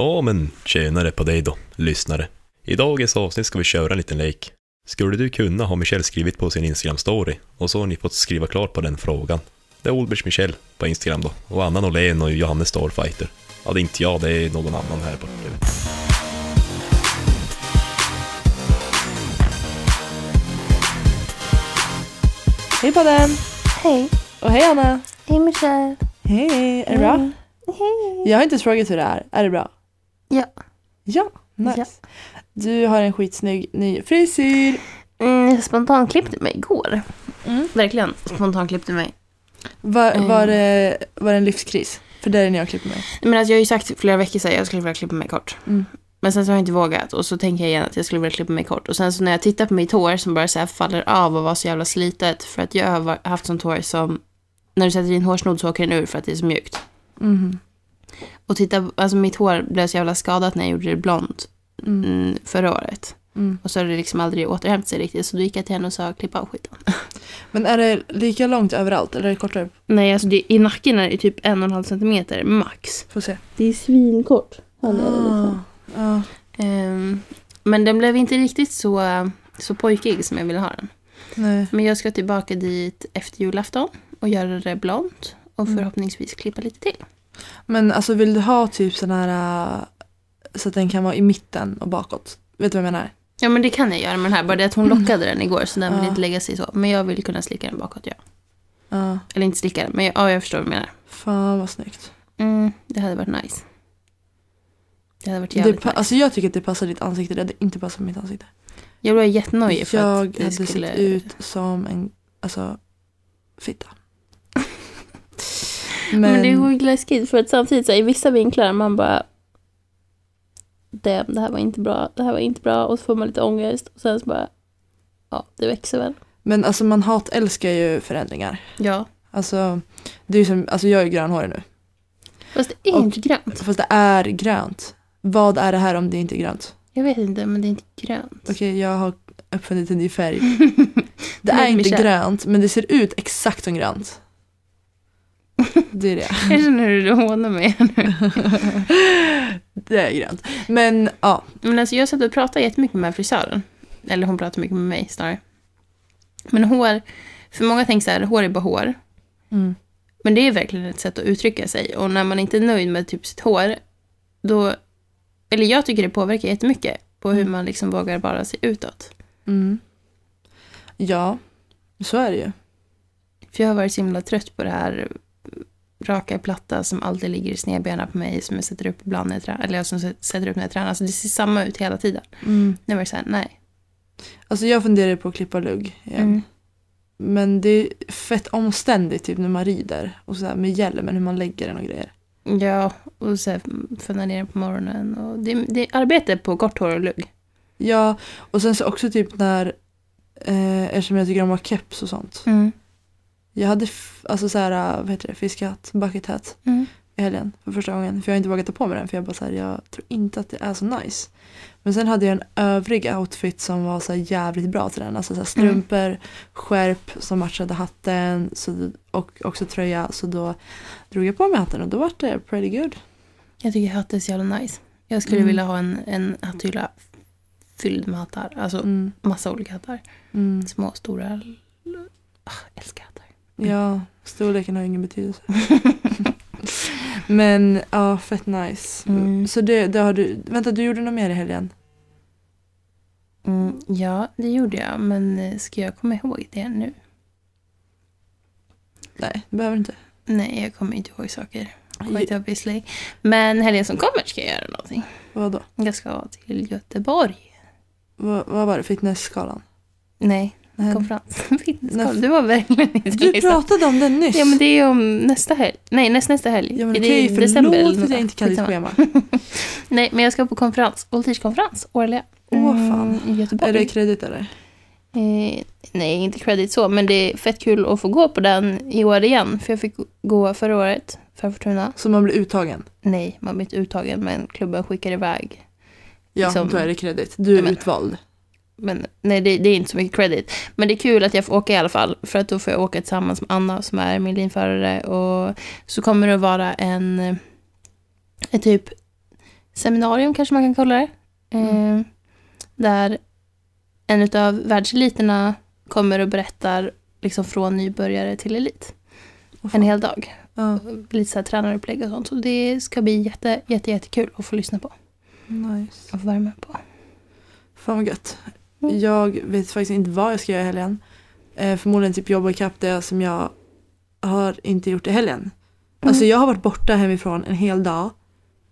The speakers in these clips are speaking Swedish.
Ja, men tjenare på dig då, lyssnare. I dagens avsnitt ska vi köra en liten lek. Skulle du kunna har Michelle skrivit på sin Instagram-story och så har ni fått skriva klart på den frågan. Det är Olbers Michelle på Instagram då och Anna Norlén och Johannes Starfighter. Ja, det är inte jag, det är någon annan här borta. Hej podden! Hej. Och hej Anna! Hej Michelle. Hej! Är det bra? Hej. Jag har inte frågat hur det är. Är det bra? Ja. Ja, nice. Ja. Du har en skitsnygg ny frisyr. Mm, spontanklippte mig igår. Mm. Verkligen spontanklippte mig. Var, Mm. var, det, var det en livskris? För det är när jag klipper mig. Men alltså, jag har ju sagt flera veckor sedan att jag skulle vilja klippa mig kort. Mm. Men sen så har jag inte vågat och så tänker jag igen att jag skulle vilja klippa mig kort. Och sen så när jag tittar på mitt hår som bara så faller av och var så jävla slitet. För att jag har haft sånt hår som när du sätter in hårsnodd så åker den ur för att det är så mjukt. Mhm. Och titta, alltså mitt hår blev så jävla skadat när jag gjorde det blont Mm. mm, förra året. Mm. Och så har det liksom aldrig återhämtat sig riktigt. Så då gick jag till henne och sa klipp av skiten. Men är det lika långt överallt eller är det kortare? Nej, alltså det, i nacken är det typ en och en halv centimeter max. Får se. Det är svinkort. Ah, ja. Ehm, men den blev inte riktigt så, så pojkig som jag ville ha den. Nej. Men jag ska tillbaka dit efter julafton och göra det blont. Och Mm. förhoppningsvis klippa lite till. Men alltså vill du ha typ sån här äh, så att den kan vara i mitten och bakåt? Vet du vad jag menar? Ja, men det kan jag göra med den här. Bara det att hon lockade den igår så den vill Ja. inte lägga sig så. Men jag vill kunna slicka den bakåt, ja. Ja. Eller inte slicka den, men jag, ja, jag förstår vad du menar. Fan vad snyggt. Mm, det hade varit nice. Det hade varit Det, jävligt pa- nice. alltså jag tycker att det passar ditt ansikte. Det hade inte passat mitt ansikte. Jag blev jättenojig för jag att det hade skulle... sett ut som en alltså, fitta. Men, Men, det är sjukt läskigt för att samtidigt så i vissa vinklar man bara det, det här var inte bra, det här var inte bra och så får man lite ångest och sen så bara ja, det växer väl. men alltså man hatälskar ju förändringar. Ja, Alltså, det är som, alltså jag är grönhårig nu. fast det är Och- inte grönt. Fast det är grönt. Vad är det här om det inte är grönt? Jag vet inte, men det är inte grönt. Okej, jag har uppfunnit en ny färg. Det är inte grönt, men det ser ut exakt som grönt. Det är det. Jag känner hur du hånar mig nu. Det är grönt. Men ja, Men alltså jag satt och pratade jättemycket med frisören. Eller hon pratade mycket med mig snarare. Men hår, för många tänker så här, hår är bara hår. mm. Men det är verkligen ett sätt att uttrycka sig. Och när man inte är nöjd med typ sitt hår, då... Eller jag tycker det påverkar jättemycket på hur Mm. man liksom vågar vara sig utåt. Mm. ja, så är det ju. För jag har varit så himla trött på det här raka platta som alltid ligger i snedbena på mig som jag sätter upp ibland när jag. Eller jag som sätter upp när jag tränar. Alltså det ser samma ut hela tiden. Mm. Nu var det så här, nej. Alltså jag funderar på att klippa lugg igen. Mm. Men det är fett omständigt typ när man rider. Och så här med hjälmen, hur man lägger den och grejer. Ja, och så här, funna ner på morgonen. Och det, det är arbete på kort hår och lugg. Ja, och sen så också typ när, eh, eftersom jag tycker om att ha keps och sånt. Mm. Jag hade alltså så här, äh, vad heter det, fiskhatt, bucket hat Mm. i helgen för första gången. För jag har inte vågat ta på mig den för jag bara så här, jag tror inte att det är så nice. Men sen hade jag en övrig outfit som var så jävligt bra till den. Alltså så här strumpor, skärp som matchade hatten så, och också tröja. Så då drog jag på mig hatten och då var det pretty good. Jag tycker hatt är så jävla nice. Jag skulle Mm. vilja ha en, en hatthylla fylld med hattar. Alltså Mm, massa olika hattar. mm. Små, stora. Ah, älskar. Ja, storleken har ingen betydelse. Men ja, fett nice. Mm. Så det, det har du, vänta du gjorde något mer i helgen? Mm, ja, det gjorde jag. Men eh, ska jag komma ihåg det nu? Nej, det behöver inte. Nej, jag kommer inte ihåg saker. Quite obviously. Men helgen som kommer ska jag göra någonting. Vad då? Jag ska till Göteborg. Vad, vad var det? Fitnessskalan? Nej. Konferens. Nej. Du var verkligen inte Du liksom. pratade om den nyss. Ja, men det är ju om nästa helg. Nej, näst, nästa helg. Ja, men Är det i förlåt december eller för att jag inte kan ditt schema. Nej, men jag ska på konferens. Voltige-konferens, årliga. Åh, fan. Mm, I Göteborg. Är det kredit eller? Eh, nej, inte credit så, men det är fett kul att få gå på den i år igen. För jag fick gå förra året för Fortuna. Så man blir uttagen? Nej, man blir inte uttagen, men klubben skickar iväg. Ja, Liksom- då är det kredit. Du är men- utvald. Men nej, det, det är inte så mycket credit. Men det är kul att jag får åka i alla fall. För att då får jag åka tillsammans med Anna som är min linförare. Och så kommer det att vara en, en typ seminarium kanske man kan kalla det. Eh, där en av världseliterna kommer och berättar liksom från nybörjare till elit. Fan. En hel dag. Ja, Lite så här tränarupplägg och sånt. Så det ska bli jätte, jätte, jättekul att få lyssna på. nice. Och få vara med på. Fan vad gött. Mm. Jag vet faktiskt inte vad jag ska göra i helgen. Eh, förmodligen typ jobba ikapp det som jag har inte gjort i helgen. Alltså jag har varit borta hemifrån en hel dag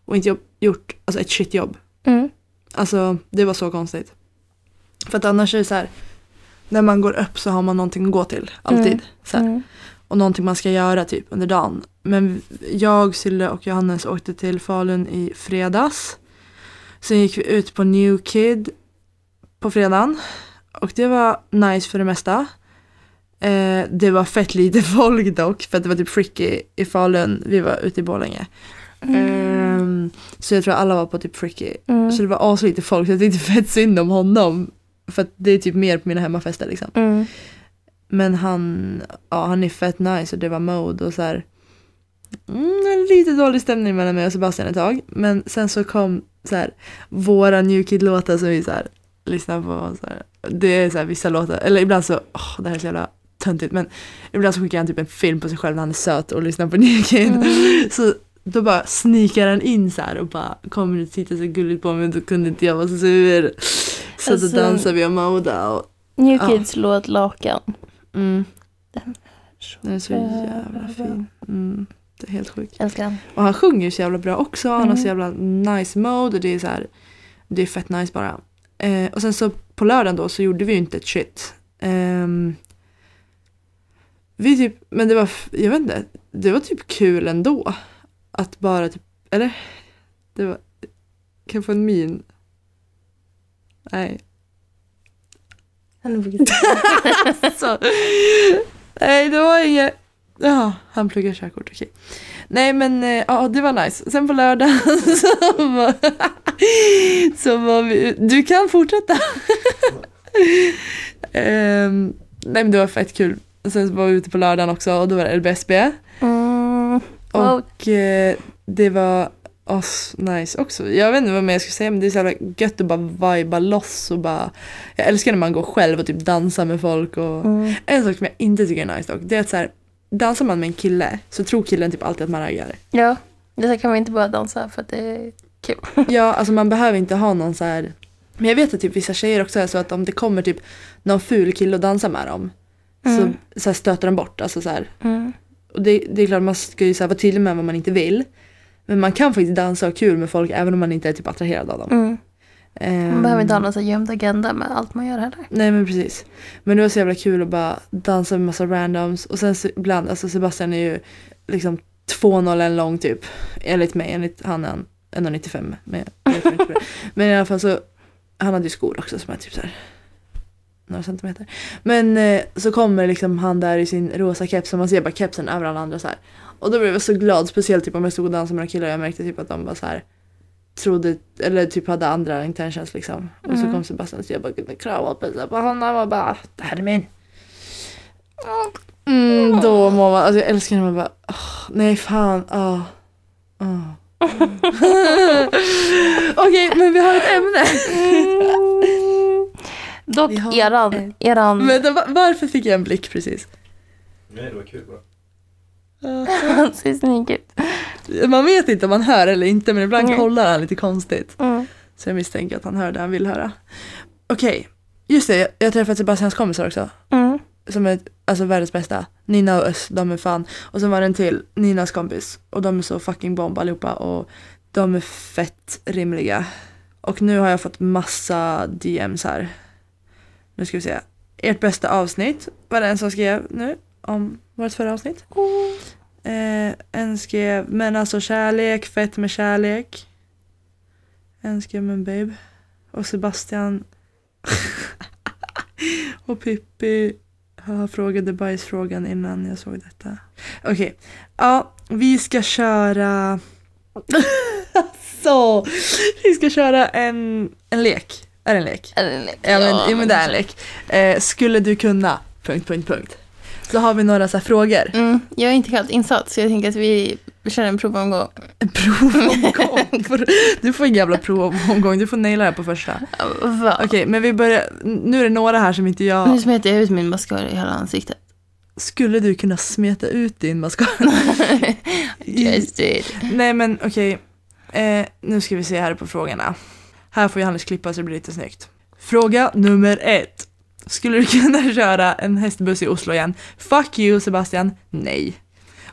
och inte jobb, gjort alltså, ett shitjobb. Mm. Alltså det var så konstigt. För att annars är det så här. När man går upp så har man någonting att gå till. Alltid. Mm. Så. Mm. Och någonting man ska göra typ under dagen. Men jag, Sille och Johannes åkte till Falun i fredags. Sen gick vi ut på New Kid på fredagen. Och det var nice för det mesta. Eh, det var fett lite folk dock för att det var typ Fricky i Falun. Vi var ute i Borlänge. Ehm, så jag tror alla var på typ Fricky. Mm. Så det var aslite folk så jag tyckte fett synd om honom. För att det är typ mer på mina hemmafester liksom. Mm. Men han, ja, han är fett nice och det var mode och så här. Mm, lite dålig stämning mellan mig och Sebastian ett tag. Men sen så kom så här, våra New Kid-låtar som vi så här, lyssnar på. Så här. Det är så här, vissa låtar, eller ibland så, åh, det här är så jävla töntigt. Men ibland så skickar han typ en film på sig själv när han är söt och lyssnar på New Kid. Mm. Så då bara snikar han in så här och bara kommer och tittar så gulligt på mig och då kunde inte jag vara så sur. Så Alltså- då dansar vi och moda och New Ja. Kids låt Lakan. mm, Den den är så jävla fin. Mm, det är helt sjukt. Älskar den. Och han sjunger så jävla bra också. Han har Mm. så jävla nice mode och det är så här, det är fett nice bara. Eh, och sen så på lördagen då så gjorde vi ju inte ett shit. Ehm, vi typ, men det var, jag vet inte, det var typ kul ändå. Att bara typ, eller? Det var, kan jag få en min? Nej. Han brukar Så. Nej, det var inget. Ja, han pluggar körkort, okej. Nej, men eh, ja, det var nice. Sen på lördag så var, så var vi, du kan fortsätta. Ehm, nej, men det var fett kul. Sen var vi ute på lördagen också och då var det LBSB. Mm. Och eh, det var oss nice också. Jag vet inte vad mer jag ska säga men det är så jävla gött att bara viba loss och bara Jag älskar när man går själv och typ dansar med folk och Mm. En sak som jag inte tycker är nice dock det är att så här, Dansar man med en kille så tror killen typ alltid att man raggar. Ja, det kan man inte bara dansa för att det är kul. Ja alltså man behöver inte ha någon så här Men jag vet att typ vissa tjejer också är så att om det kommer typ någon ful kille och dansar med dem Mm. så, så stöter de bort. Alltså så Mm. Och det, det är klart man ska ju så här vara tydlig med vad man inte vill. Men man kan faktiskt dansa och ha kul med folk även om man inte är typ attraherad av dem. Mm. Man behöver inte ha någon så gömd agenda med allt man gör heller. Nej men precis. Men det var så jävla kul att bara dansa med massa randoms. Och sen ibland, alltså Sebastian är ju liksom 2,01 lång typ. Enligt mig, enligt han är han 1,95. Men, jag vet inte det. men i alla fall så, han hade ju skor också som är typ så här några centimeter. Men eh, så kommer liksom han där i sin rosa keps och man ser bara kepsen över alla andra så här. Och då blev jag så glad, speciellt typ om jag stod och dansade med några killar och jag märkte typ att de bara så här trodde, eller typ hade andra intentions liksom. Och så Mm. kom Sebastian och jag bara kunde krama och pissa på honom och bara det här är min. Mm, då mår man, alltså jag älskar när man bara åh, nej fan, åh. åh. Okej men vi har ett ämne. Dock Vi har eran, eran, Vänta, va- varför fick jag en blick precis? Nej, det var kul bara. Han ser snygg ut. Man vet inte om man hör eller inte men ibland Mm. kollar han lite konstigt. Mm. Så jag misstänker att han hör det han vill höra. Okej, just det, jag, träffat Sebastians kompisar också. Mm. Som är alltså världens bästa. Nina och Öss, de är fan. Och sen var det en till, Ninas kompis. Och de är så fucking bomb allihopa. Och de är fett rimliga. Och nu har jag fått massa DMs här. Nu ska vi se. Ert bästa avsnitt var det en som skrev nu om vårt förra avsnitt. Eh, en skrev men alltså kärlek, fett med kärlek. En skrev men babe. Och Sebastian och Pippi jag frågade bajsfrågan innan jag såg detta. Okej, ja vi ska köra så vi ska köra en, en lek. Är det en lek? Är det en lek? Ja, men, jo, men det är en lek. Eh, skulle du kunna... Punkt, punkt, punkt. Så har vi några så frågor. Mm, jag är inte helt insatt så jag tänker att vi kör en provomgång. En provomgång. Du får- ingen jävla provomgång, du får naila det här på första. Okej, men vi börjar. Nu är det några här som inte Nu jag... smetar jag ut min mascara i hela ansiktet. Skulle du kunna smeta ut din mascara? Just it. Nej men okej, eh, nu ska vi se här på frågorna. Här får Johannes klippa så det blir lite snyggt. Fråga nummer ett. Skulle du kunna köra en hästbuss i Oslo igen? Fuck you Sebastian, nej.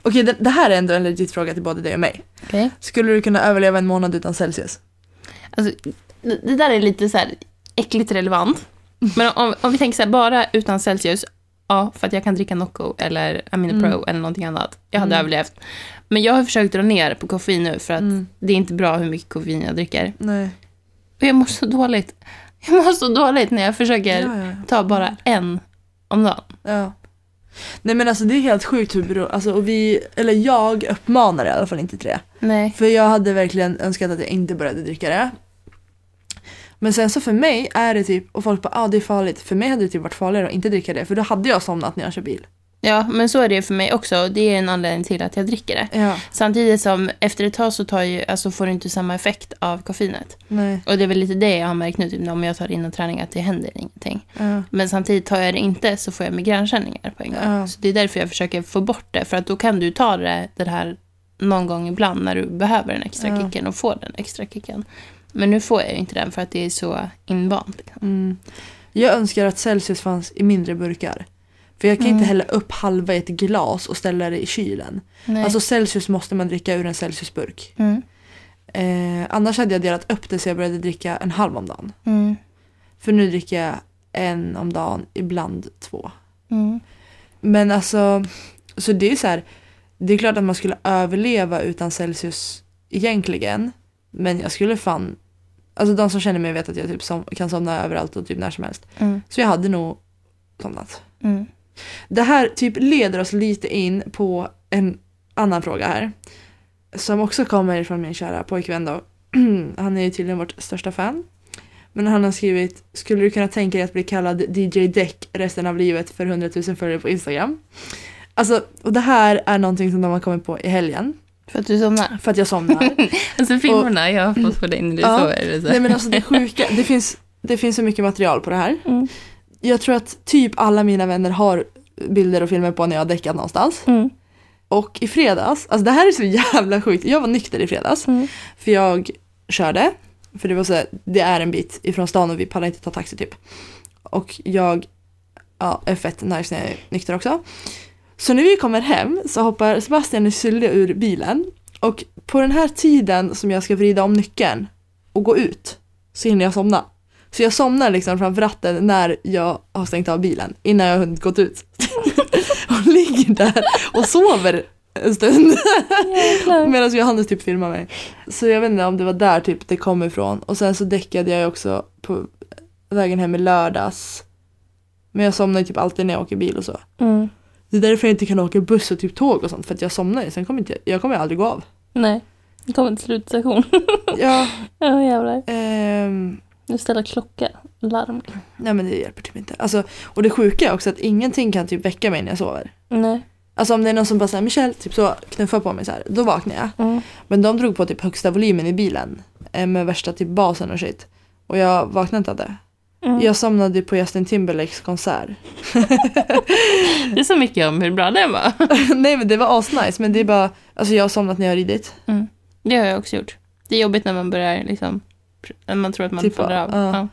Okej, det, det här är ändå en legit fråga till både dig och mig. Okej. Skulle du kunna överleva en månad utan Celsius? Alltså, det, där är lite så här äckligt relevant. Men om, om vi tänker så här, bara utan Celsius, ja, för att jag kan dricka Nocco eller Amino Mm. Pro eller någonting annat. Jag hade Mm. överlevt. Men jag har försökt dra ner på koffein nu för att Mm. det är inte bra hur mycket koffein jag dricker. Nej. Och jag mår så dåligt. Jag mår så dåligt när jag försöker Ja, ja, ta bara en om dagen. ja. Nej men alltså det är helt sjukt hur bero, alltså och vi, eller jag uppmanar i alla fall inte till det. Nej. För jag hade verkligen önskat att jag inte började dricka det. Men sen så för mig är det typ, och folk bara ah det är farligt. För mig hade det typ varit farligare att inte dricka det för då hade jag somnat när jag kör bil. Ja, men så är det för mig också. Det är en anledning till att jag dricker det. Ja, Samtidigt som efter ett tag så tar ju, alltså får du inte samma effekt av koffeinet. nej. Och det är väl lite det jag har märkt nu, typ, om jag tar in en träning, att det händer ingenting. Ja, Men samtidigt tar jag det inte så får jag migränkänningar på en gång. Ja. Så det är därför jag försöker få bort det, för att då kan du ta det, det här någon gång ibland när du behöver den extra kicken och får den extra kicken. Men nu får jag ju inte den för att det är så invant. Liksom. mm. Jag önskar att Celsius fanns i mindre burkar. För jag kan Mm. inte hälla upp halva i ett glas och ställa det i kylen. Nej. Alltså Celsius måste man dricka ur en Celsiusburk. mm. Eh, annars hade jag delat upp det så jag började dricka en halv om dagen. Mm. För nu dricker jag en om dagen, ibland två. Mm. Men alltså, så det är så här, det är klart att man skulle överleva utan Celsius egentligen. Men jag skulle fan, alltså de som känner mig vet att jag typ som, kan somna överallt och typ när som helst. Mm. Så jag hade nog somnat. Mm. Det här typ leder oss lite in på en annan fråga här. Som också kommer från min kära pojkvän då. Han är ju tydligen vårt största fan. Men han har skrivit, skulle du kunna tänka dig att bli kallad DJ Deck resten av livet för 100 000 följare på Instagram? Alltså, och det här är någonting som de har kommit på i helgen. För att du somnar. För att jag somnar. Alltså filmerna jag har fått på dig när du Ja. sover. Nej men alltså det sjuka, det finns, det finns så mycket material på det här. Mm. Jag tror att typ alla mina vänner har bilder och filmer på när jag har däckat någonstans. Mm. Och i fredags, alltså det här är så jävla sjukt. Jag var nykter i fredags. Mm. För jag körde. För det var så här, det är en bit ifrån stan och vi pallar inte ta taxi typ. Och jag ja, är fett nice när jag är nykter också. Så när vi kommer hem så hoppar Sebastian och Sylve ur bilen. Och på den här tiden som jag ska vrida om nyckeln och gå ut så hinner jag somna. Så jag somnar liksom framför ratten när jag har stängt av bilen innan jag har hunnit gått ut. och ligger där och sover en stund. Medan Johannes typ filmar mig. Så jag vet inte om det var där typ det kom ifrån. Och sen så däckade jag också på vägen hem i lördags. Men jag somnar typ alltid när jag åker bil och så. Mm. Det är därför jag inte kan åka buss och typ tåg och sånt. För att jag somnar ju. Sen kommer inte, jag kommer aldrig gå av. Nej, det kommer till slutstation. Ja, Ja, jävlar. ehm, Nu ställer klocka, larm. nej men det hjälper typ inte. Alltså, och det sjuka är också att ingenting kan typ väcka mig när jag sover. Nej. Alltså om det är någon som bara säger Michelle, typ så knuffar på mig så här, då vaknar jag. Mm. Men de drog på typ högsta volymen i bilen. eh, Med värsta typ basen och shit. Och jag vaknade inte av det. Mm. Jag somnade på Justin Timberlakes konsert. Det är så mycket om hur bra den var. Nej men det var asnice men det är bara, alltså jag har somnat när jag har ridit. Det har jag också gjort. Det är jobbigt när man börjar liksom, man tror att man Tippa, faller av. ja. Ja.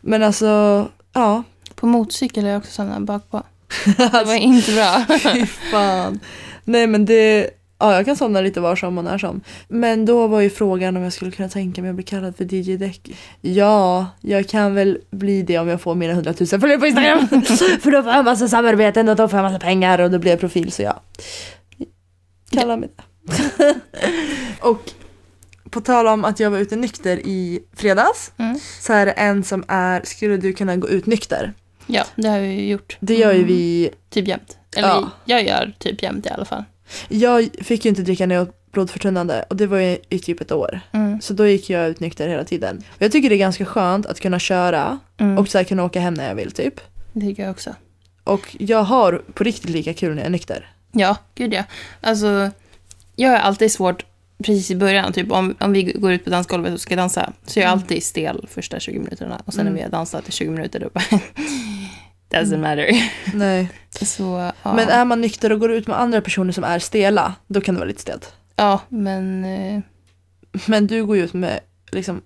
Men alltså, ja. På motorcykel har jag också somnat bakpå. Det var inte bra. Fy fan. Nej men det, ja jag kan somna lite var som och när som. Men då var ju frågan om jag skulle kunna tänka mig att bli kallad för DJ Deck. Ja, jag kan väl bli det om jag får mina 100 000 följare på Instagram. för då får jag massa samarbeten och då får jag massa pengar och då blir jag profil så ja. Kalla mig det. och på tal om att jag var ute nykter i fredags Mm. så är det en som är, skulle du kunna gå ut nykter? Ja, det har vi ju gjort. Det gör ju vi Typ jämt. Eller Ja. jag gör typ jämt i alla fall. Jag fick ju inte dricka när jag åt blodförtunnande och det var ju i typ ett år. Mm. Så då gick jag ut nykter hela tiden. Och jag tycker det är ganska skönt att kunna köra Mm. och så här kunna åka hem när jag vill typ. Det tycker jag också. Och jag har på riktigt lika kul när jag är nykter. Ja, gud ja. Alltså, jag har alltid svårt precis i början, typ om, om vi går ut på dansgolvet och ska dansa, så är jag Mm. alltid stel första 20 minuterna. Och sen Mm. när vi har dansat i 20 minuter, då bara, doesn't matter. Nej. Så, ja. Men är man nykter och går ut med andra personer som är stela, då kan det vara lite stelt. Ja, men... eh, Men du går ju ut med liksom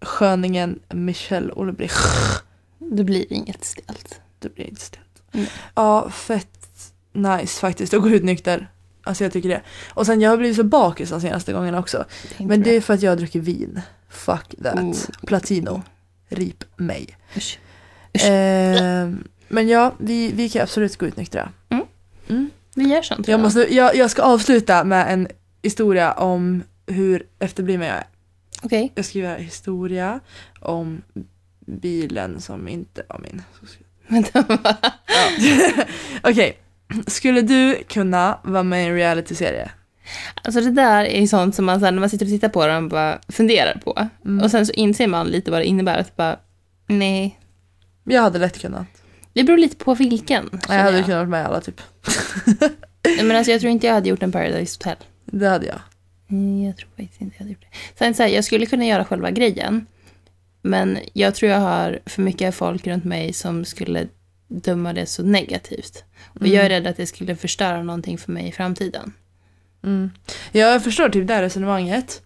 sköningen Michelle Olbrich. Det blir inget stelt. Det blir inte stelt. Mm. Ja, fett nice faktiskt att gå ut nykter. Alltså jag tycker det. Och sen jag har blivit så bakis de senaste gångerna också. Men det är för att jag druckit vin. Fuck that. Oh. Platino. Rip mig. Usch. Usch. Ehm, men ja, vi, vi kan absolut gå ut nyktra. Mm. Mm. Vi gör sånt. Jag, måste, jag, jag ska avsluta med en historia om hur efterbliven jag är. Okej. Jag skriver historia om bilen som inte var min. Vänta, va? Okej, skulle du kunna vara med i en realityserie? Alltså det där är ju sånt som man sen när man sitter och tittar på det och bara funderar på. Mm. Och sen så inser man lite vad det innebär. Att bara, nej. Jag hade lätt kunnat. Det beror lite på vilken. Jag hade jag. kunnat vara med alla typ. Nej, Men alltså jag tror inte jag hade gjort en Paradise Hotel. Det hade jag. Jag tror faktiskt inte jag hade gjort det. Sen så här, jag skulle kunna göra själva grejen. Men jag tror jag har för mycket folk runt mig som skulle döma det så negativt. Och jag är rädd att det skulle förstöra någonting för mig i framtiden. Mm. Jag förstår typ det här resonemanget.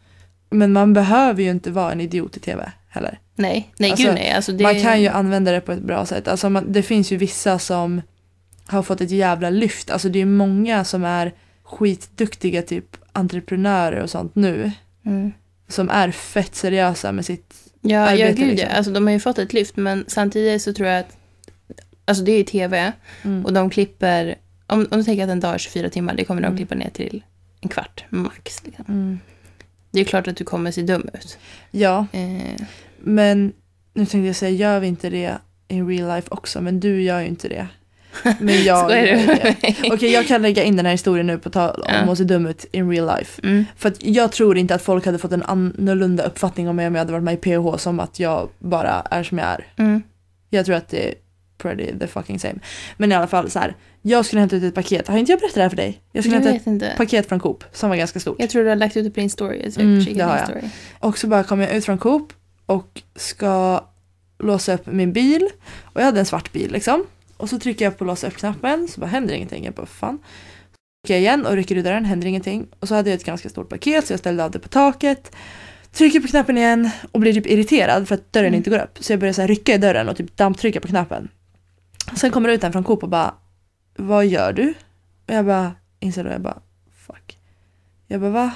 Men man behöver ju inte vara en idiot i tv heller. Nej, nej Alltså, gud nej. Alltså, det... Man kan ju använda det på ett bra sätt. Alltså man, det finns ju vissa som har fått ett jävla lyft. Alltså det är många som är skitduktiga typ entreprenörer och sånt nu. Mm. Som är fett seriösa med sitt... Ja, ja arbete, gud liksom. ja. Alltså, de har ju fått ett lyft, men samtidigt så tror jag att... Alltså det är ju tv Mm. och de klipper... Om, om du tänker att en dag är 24 timmar, det kommer de Mm. klippa ner till en kvart max. Liksom. Mm. Det är klart att du kommer se dum ut. Ja, Eh, men nu tänkte jag säga, gör vi inte det in real life också? Men du gör ju inte det. Men jag gör det. Okej, jag kan lägga in den här historien nu på tal om Ja. att se dum ut in real life. Mm. För att jag tror inte att folk hade fått en annorlunda uppfattning om mig om jag hade varit med i PH som att jag bara är som jag är. Mm. Jag tror att det är pretty the fucking same. Men i alla fall så här. Jag skulle hämta ut ett paket. Har inte jag berättat det här för dig? Jag skulle Jag hämta ett inte. paket från Coop som var ganska stort. Jag tror du har lagt ut det på din story. Jag tror Mm, det har jag. story. Och så bara kom jag ut från Coop och ska låsa upp min bil. Och jag hade en svart bil liksom. Och så trycker jag på låsa upp-knappen så bara händer ingenting. Jag bara fan. Så trycker jag igen och rycker ur dörren, händer ingenting. Och så hade jag ett ganska stort paket så jag ställde av det på taket. Trycker på knappen igen och blir typ irriterad för att dörren Mm. inte går upp. Så jag börjar så rycka i dörren och typ damptrycka på knappen. Sen kommer det ut en från Coop och bara Vad gör du? Och jag bara inser då, jag bara fuck. Jag bara va?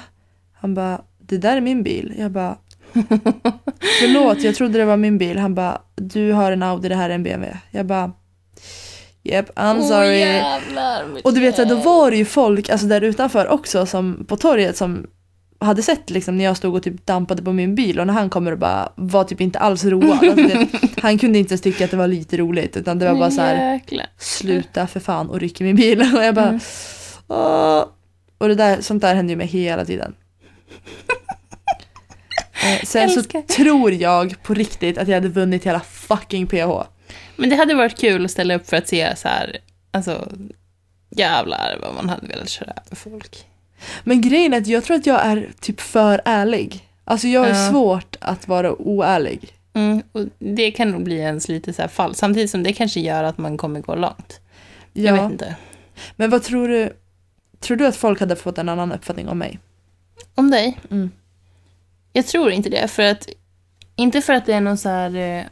Han bara det där är min bil. Jag bara Förlåt, jag trodde det var min bil. Han bara, du har en Audi, det här är en BMW. Jag bara, yep, I'm sorry. Åh, jävlar, och du vet, då var det ju folk alltså, där utanför också, som på torget, som hade sett liksom, när jag stod och typ dampade på min bil och när han kommer och bara var typ inte alls road. Alltså, det, han kunde inte ens tycka att det var lite roligt utan det var bara så här, sluta för fan och ryck i min bil. Och jag bara, Mm. Åh. Och det där, sånt där händer ju mig hela tiden. Eh, sen så Älskar. tror jag på riktigt att jag hade vunnit hela fucking PH. Men det hade varit kul att ställa upp för att se så här, alltså jävlar vad man hade velat köra över folk. Men grejen är att jag tror att jag är typ för ärlig. Alltså jag har Ja. svårt att vara oärlig. Mm, och det kan nog bli ens lite så här fall, samtidigt som det kanske gör att man kommer gå långt. Jag Ja. vet inte. Men vad tror du? Tror du att folk hade fått en annan uppfattning om mig? Om dig? Mm. Jag tror inte det, för att inte för att det är någon så här eh,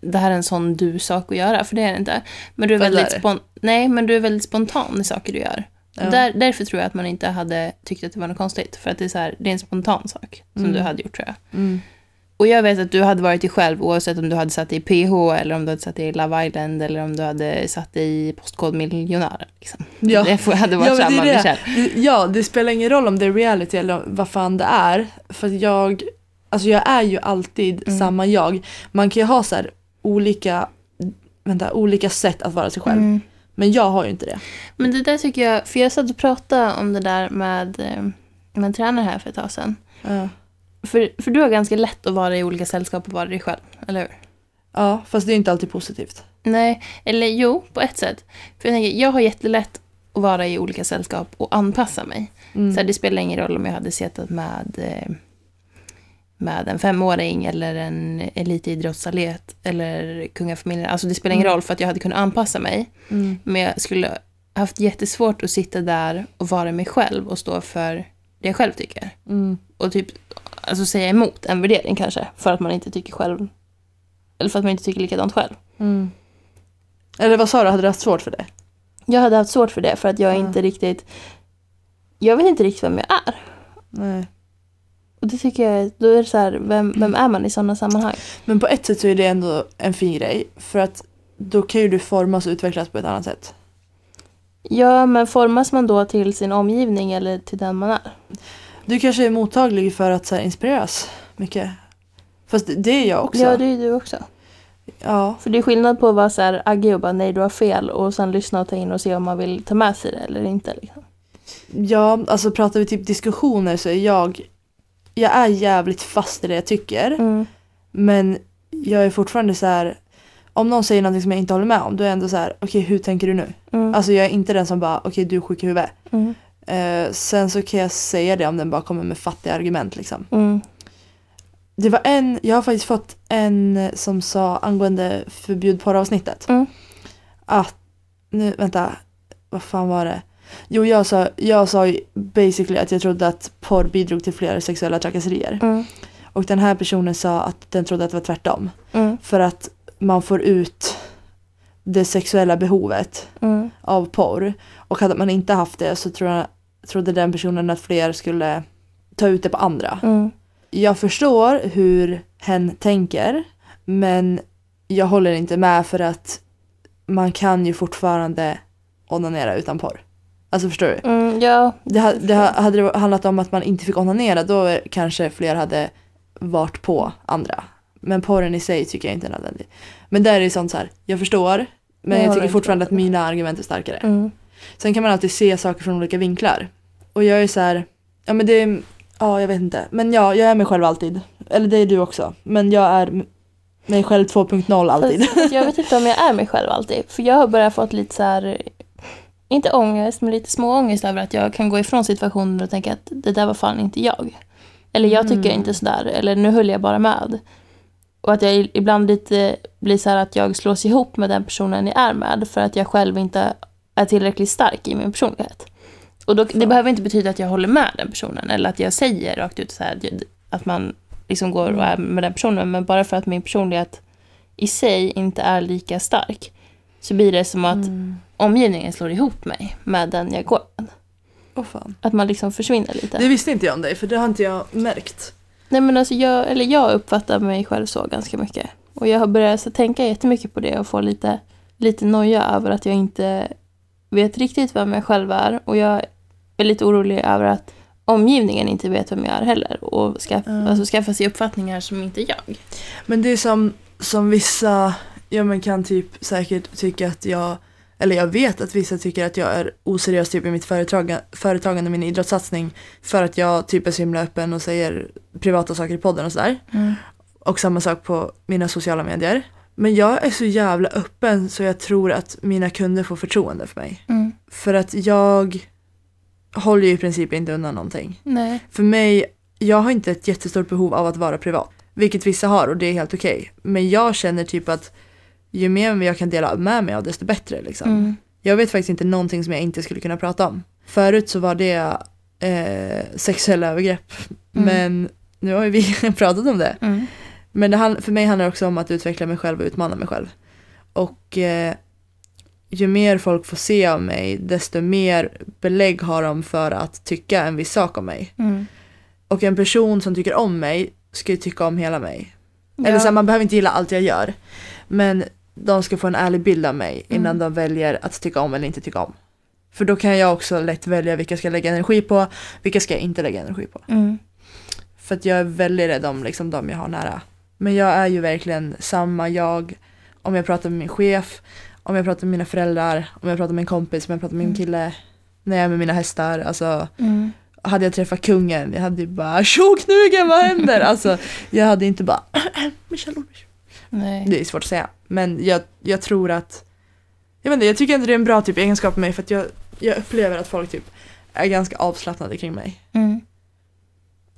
det här är en sån du-sak att göra, för det är det inte. Men du är väldigt, spon- nej, men du är väldigt spontan i saker du gör. Ja. Där, därför tror jag att man inte hade tyckt att det var något konstigt. För att det är, så här, det är en spontan sak som Mm. du hade gjort tror jag. Mm. Och jag vet att du hade varit dig själv oavsett om du hade satt dig i PH eller om du hade satt dig i Love Island eller om du hade satt dig i Postkodmiljonären. Liksom. Ja. Det hade varit Ja, samma det det. Ja, det spelar ingen roll om det är reality eller vad fan det är. För jag, alltså jag är ju alltid Mm. samma jag. Man kan ju ha så olika, vänta, olika sätt att vara sig själv. Men jag har ju inte det. Men det där tycker jag, för jag satt och pratade om det där med, eh, med en tränare här för ett tag sedan. Ja. För, för du har ganska lätt att vara i olika sällskap och vara dig själv, eller hur? Ja, fast det är inte alltid positivt. Nej, eller jo, på ett sätt. För jag tänker, jag har jättelätt att vara i olika sällskap och anpassa mig. Mm. Så här, det spelar ingen roll om jag hade suttit med, eh, med en femåring eller en elitidrottsatlet eller kungafamiljen. Alltså det spelar ingen Mm. roll för att jag hade kunnat anpassa mig. Mm. Men jag skulle haft jättesvårt att sitta där och vara mig själv och stå för det jag själv tycker. Mm. Och typ alltså säga emot en värdering kanske. För att man inte tycker själv. Eller för att man inte tycker likadant själv. Mm. Eller vad sa du, hade du haft svårt för det? Jag hade haft svårt för det för att jag Ja. inte riktigt... Jag vet inte riktigt vem jag är. Nej. Och det tycker jag, då är det så här, vem, vem är man i sådana sammanhang? Men på ett sätt så är det ändå en fin grej. För att då kan ju du formas och utvecklas på ett annat sätt. Ja, men formas man då till sin omgivning eller till den man är? Du kanske är mottaglig för att så här, inspireras mycket. Fast det- är jag också. Ja, det är du också. ja. För det är skillnad på att vara så här aggig och bara nej, du har fel och sen lyssna och ta in och se om man vill ta med sig det eller inte. Liksom. Ja, alltså pratar vi typ diskussioner så är jag Jag är jävligt fast i det jag tycker. Mm. Men jag är fortfarande så här Om någon säger någonting som jag inte håller med om då är jag ändå så här okej hur tänker du nu? Mm. Alltså jag är inte den som bara okej du är sjuk i huvudet. Mm. Eh, sen så kan jag säga det om den bara kommer med fattiga argument liksom. Mm. Det var en, jag har faktiskt fått en som sa angående förbjud porravsnittet. Mm. Att, nu vänta, vad fan var det? Jo jag sa, jag sa basically att jag trodde att porr bidrog till fler sexuella trakasserier. Mm. Och den här personen sa att den trodde att det var tvärtom. Mm. För att man får ut det sexuella behovet Mm. av porr. Och hade man inte haft det så jag, trodde den personen att fler skulle ta ut det på andra. Mm. Jag förstår hur hen tänker men jag håller inte med för att man kan ju fortfarande onanera utan porr. Alltså förstår du? Mm. Ja. Det, ha- det, ha- hade det handlat om att man inte fick onanera då kanske fler hade varit på andra. Men porren i sig tycker jag inte är nödvändig. Men där är det sånt så här, jag förstår men Jag jag, tycker fortfarande att mina argument är starkare. Mm. Sen kan man alltid se saker från olika vinklar. Och jag är så här, ja men det är, ja jag vet inte. Men ja, jag är mig själv alltid. Eller det är du också. Men jag är mig själv 2.0 alltid. Fast jag vet inte om jag är mig själv alltid. För jag har börjat fått lite så här, inte ångest, men lite små ångest över att jag kan gå ifrån situationen och tänka att det där var fan inte jag. Eller jag tycker Mm. inte sådär, eller nu höll jag bara med. Och att jag ibland lite blir så här att jag slås ihop med den personen jag är med för att jag själv inte är tillräckligt stark i min personlighet. Och då, det behöver inte betyda att jag håller med den personen eller att jag säger rakt ut så här, att man liksom går och är med den personen, men bara för att min personlighet i sig inte är lika stark så blir det som att Mm. omgivningen slår ihop mig med den jag går med. Åh fan. Att man liksom försvinner lite. Det visste inte jag om dig för det har inte jag märkt. Nej men alltså jag, eller jag uppfattar mig själv så ganska mycket. Och jag har börjat så tänka jättemycket på det och få lite, lite noja över att jag inte vet riktigt vem jag själv är. Och jag är lite orolig över att omgivningen inte vet vem jag är heller. Och skaff, Ja. alltså skaffa sig uppfattningar som inte jag. Men det är som, som vissa, ja men kan typ säkert tycka att jag, eller jag vet att vissa tycker att jag är oseriös typ i mitt företag, företagande, min idrottssatsning. För att jag typ är så himla öppen och säger privata saker i podden och sådär. Och samma sak på mina sociala medier. Men jag är så jävla öppen så jag tror att mina kunder får förtroende för mig. Mm. För att jag håller ju i princip inte undan någonting. Nej. För mig, jag har inte ett jättestort behov av att vara privat. Vilket vissa har och det är helt okej. Men jag känner typ att ju mer jag kan dela med mig av desto bättre liksom. Mm. Jag vet faktiskt inte någonting som jag inte skulle kunna prata om. Förut så var det eh, sexuella övergrepp. Mm. Men nu har ju vi pratat om det. Mm. Men det, för mig handlar det också om att utveckla mig själv och utmana mig själv. Och eh, ju mer folk får se av mig, desto mer belägg har de för att tycka en viss sak om mig. Mm. Och en person som tycker om mig ska ju tycka om hela mig. Ja. Eller så här, man behöver inte gilla allt jag gör. Men de ska få en ärlig bild av mig innan Mm. de väljer att tycka om eller inte tycka om. För då kan jag också lätt välja vilka jag ska lägga energi på, vilka ska jag inte lägga energi på. Mm. För att jag är väldigt rädd om liksom, de jag har nära. Men jag är ju verkligen samma jag om jag pratar med min chef, om jag pratar med mina föräldrar, om jag pratar med en kompis, om jag pratar med min Mm. kille, när jag är med mina hästar. Alltså, Mm. hade jag träffat kungen, jag hade ju bara tjoknugen, vad händer? Alltså, jag hade inte bara Michelle Olbers. Nej. Det är svårt att säga. Men jag, jag tror att, jag vet inte, jag tycker inte det är en bra typ egenskap med mig för att jag, jag upplever att folk typ är ganska avslappnade kring mig. Mm.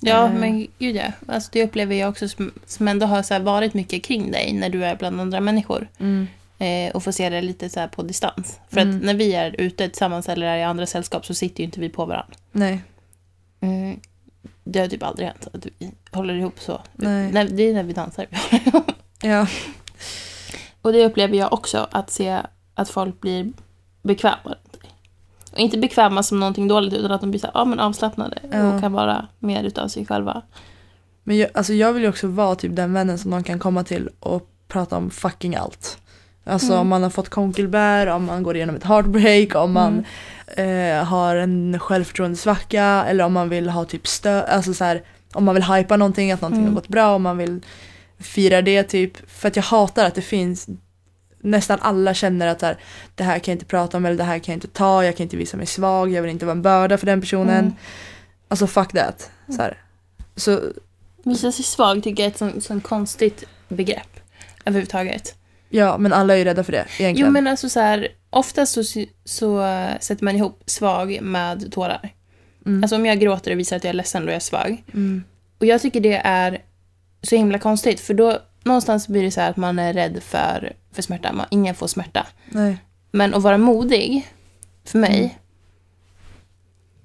Ja, Eh. men gud ja. Alltså, det upplever jag också som, som ändå har så här varit mycket kring dig när du är bland andra människor. Eh, och får se det lite så här på distans. För Mm. att när vi är ute tillsammans eller är i andra sällskap så sitter ju inte vi på varandra. Nej, Mm. Det har typ aldrig hänt att vi håller ihop så. Nej. Det är när vi dansar. ja, och det upplever jag också, att se att folk blir bekväma. Och inte bekväma som någonting dåligt, utan att de blir så här, ja, men avslappnade Ja. och kan vara mer utav sig själva. men jag, alltså jag vill ju också vara typ den vännen som de kan komma till och prata om fucking allt. Alltså Mm. om man har fått konkelbär, om man går igenom ett heartbreak, om man Mm. eh, har en självförtroendesvacka eller om man vill ha typ stöd, alltså så här, om man vill hypa någonting, att någonting Mm. har gått bra, om man vill fira det typ. För att jag hatar att det finns, nästan alla känner att här, det här kan jag inte prata om eller det här kan jag inte ta, jag kan inte visa mig svag, jag vill inte vara en börda för den personen. Mm. Alltså fuck that. Så, här. så Visa sig svag tycker jag är ett sånt, sånt konstigt begrepp överhuvudtaget. ja, men alla är ju rädda för det egentligen. Jo men alltså så här, oftast så, så sätter man ihop svag med tårar. mm. Alltså om jag gråter och visar att jag är ledsen då är jag svag. mm. Och jag tycker det är så himla konstigt för då någonstans blir det så här att man är rädd för, för smärta. Man, ingen får smärta. Nej. Men att vara modig, för mig, Mm.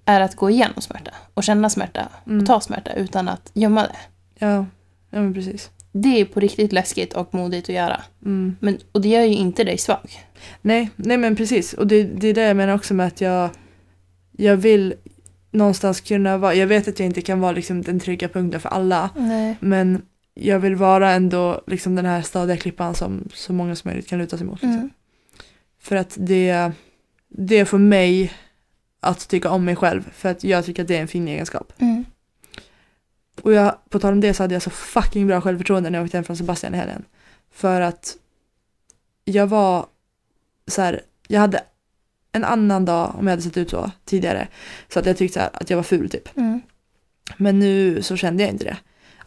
är att gå igenom smärta. Och känna smärta. Mm. Och ta smärta utan att gömma det. Ja, ja men precis. Det är på riktigt läskigt och modigt att göra. Mm. Men, och det gör ju inte dig svag. Nej, nej men precis. Och det, det är det jag menar också med att jag, jag vill någonstans kunna vara, jag vet att jag inte kan vara liksom den trygga punkten för alla, Nej. men jag vill vara ändå liksom den här stadiga klippan som så många som möjligt kan luta sig mot. Liksom. Mm. För att det, det får mig att tycka om mig själv, för att jag tycker att det är en fin egenskap. Mm. Och jag, på tal om det så hade jag så fucking bra självförtroende när jag åkte hem från Sebastian i helgen. För att jag var så här, jag hade en annan dag om jag hade sett ut så tidigare. Så att jag tyckte så här, att jag var ful typ. Mm. Men nu så kände jag inte det.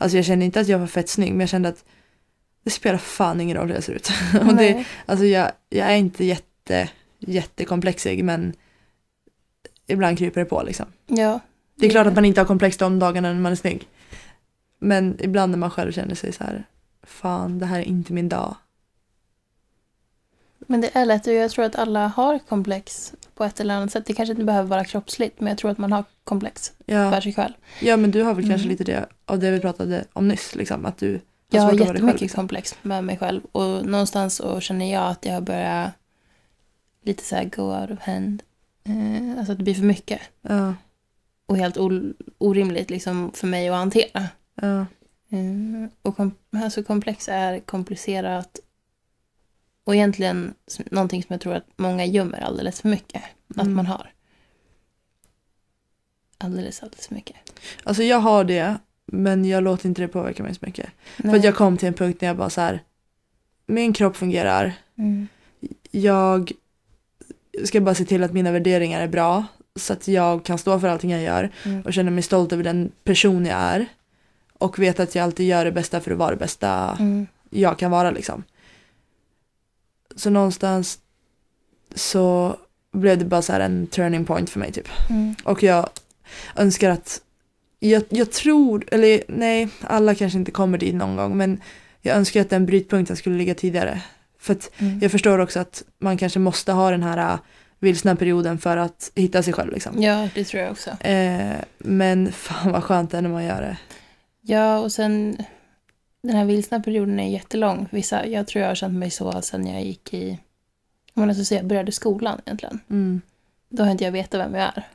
Alltså jag kände inte att jag var fett snygg men jag kände att det spelar fan ingen roll hur jag ser ut. Och det, alltså jag, jag är inte jätte, jättekomplexig men ibland kryper det på liksom. Ja. Det är klart att man inte har komplex de dagarna när man är snygg. Men ibland när man själv känner sig så här, fan det här är inte min dag. Men det är lätt och jag tror att alla har komplex på ett eller annat sätt. Det kanske inte behöver vara kroppsligt men jag tror att man har komplex för Ja, sig själv. ja men du har väl kanske Mm. lite det av det vi pratade om nyss, liksom, att du Jag har att vara dig själv, jättemycket liksom. komplex med mig själv och någonstans så känner jag att jag börjar lite så här go out of hand. Eh, alltså att det blir för mycket Ja, och helt orimligt liksom för mig att hantera. ja, Eh, och kom- alltså komplex är komplicerat och egentligen någonting som jag tror att många gömmer alldeles för mycket. Att Mm. man har. Alldeles, alldeles för mycket. Alltså jag har det, men jag låter inte det påverka mig så mycket. För Nej. att jag kom till en punkt när jag bara så här, min kropp fungerar, Mm. jag ska bara se till att mina värderingar är bra, så att jag kan stå för allting jag gör Mm. och känna mig stolt över den person jag är. Och veta att jag alltid gör det bästa för att vara det bästa Mm. jag kan vara liksom. Så någonstans så blev det bara så här en turning point för mig typ. Mm. Och jag önskar att, jag, jag tror, eller nej, alla kanske inte kommer dit någon gång, men jag önskar att den brytpunkten skulle ligga tidigare. För att Mm. jag förstår också att man kanske måste ha den här äh, vilsna perioden för att hitta sig själv liksom. Ja, det tror jag också. Eh, men fan vad skönt det är när man gör det. Ja, och sen den här vilsna perioden är jättelång. Vissa, jag tror jag har känt mig så sen jag gick i, om man ska säga, började skolan egentligen. Mm, Då har inte jag vetat vem jag är.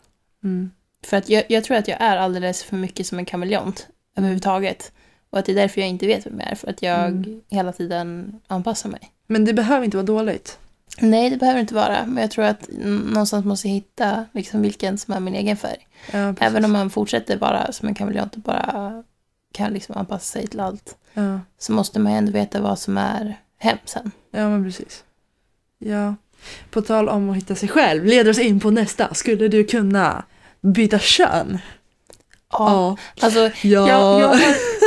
mm, För att jag, jag tror att jag är alldeles för mycket som en kameleont överhuvudtaget. Och att det är därför jag inte vet vem jag är. För att jag Mm. hela tiden anpassar mig. Men det behöver inte vara dåligt. Nej, det behöver inte vara. Men jag tror att någonstans måste jag hitta liksom vilken som är min egen färg. Ja. Även om man fortsätter bara som en kameleont och bara kan liksom anpassa sig till allt. ja. Så måste man ju ändå veta vad som är hem sen. Ja, men precis. Ja. På tal om att hitta sig själv, leder oss in på nästa. Skulle du kunna byta kön? Ja. Ja. Alltså, Ja. jag, jag, har,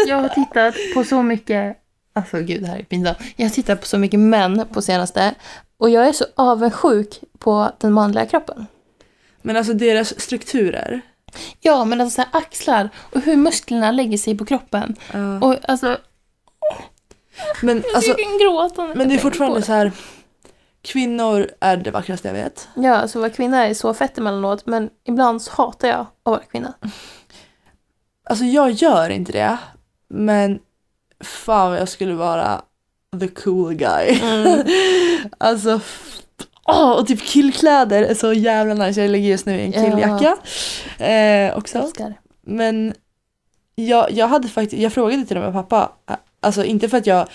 jag har tittat på så mycket Alltså gud, det här är pinsamt. Jag har tittat på så mycket män på senaste. Och jag är så avundsjuk på den manliga kroppen. Men alltså deras strukturer. Ja, men alltså så här, axlar och hur musklerna lägger sig på kroppen. Ja. Och alltså, men alltså, jag kan gråta. men det är fortfarande på så här. Kvinnor är det vackraste jag vet. Ja, alltså att vara kvinna är så fett emellanåt, men ibland så hatar jag att vara kvinna. Alltså jag gör inte det. Men fan jag skulle vara the cool guy. Mm. alltså, åh, och typ killkläder är så jävla nice. Jag ligger just nu i en Ja. killjacka. Eh, också. Älskar. Men jag, jag hade faktiskt, jag frågade till och med pappa, alltså inte för att jag,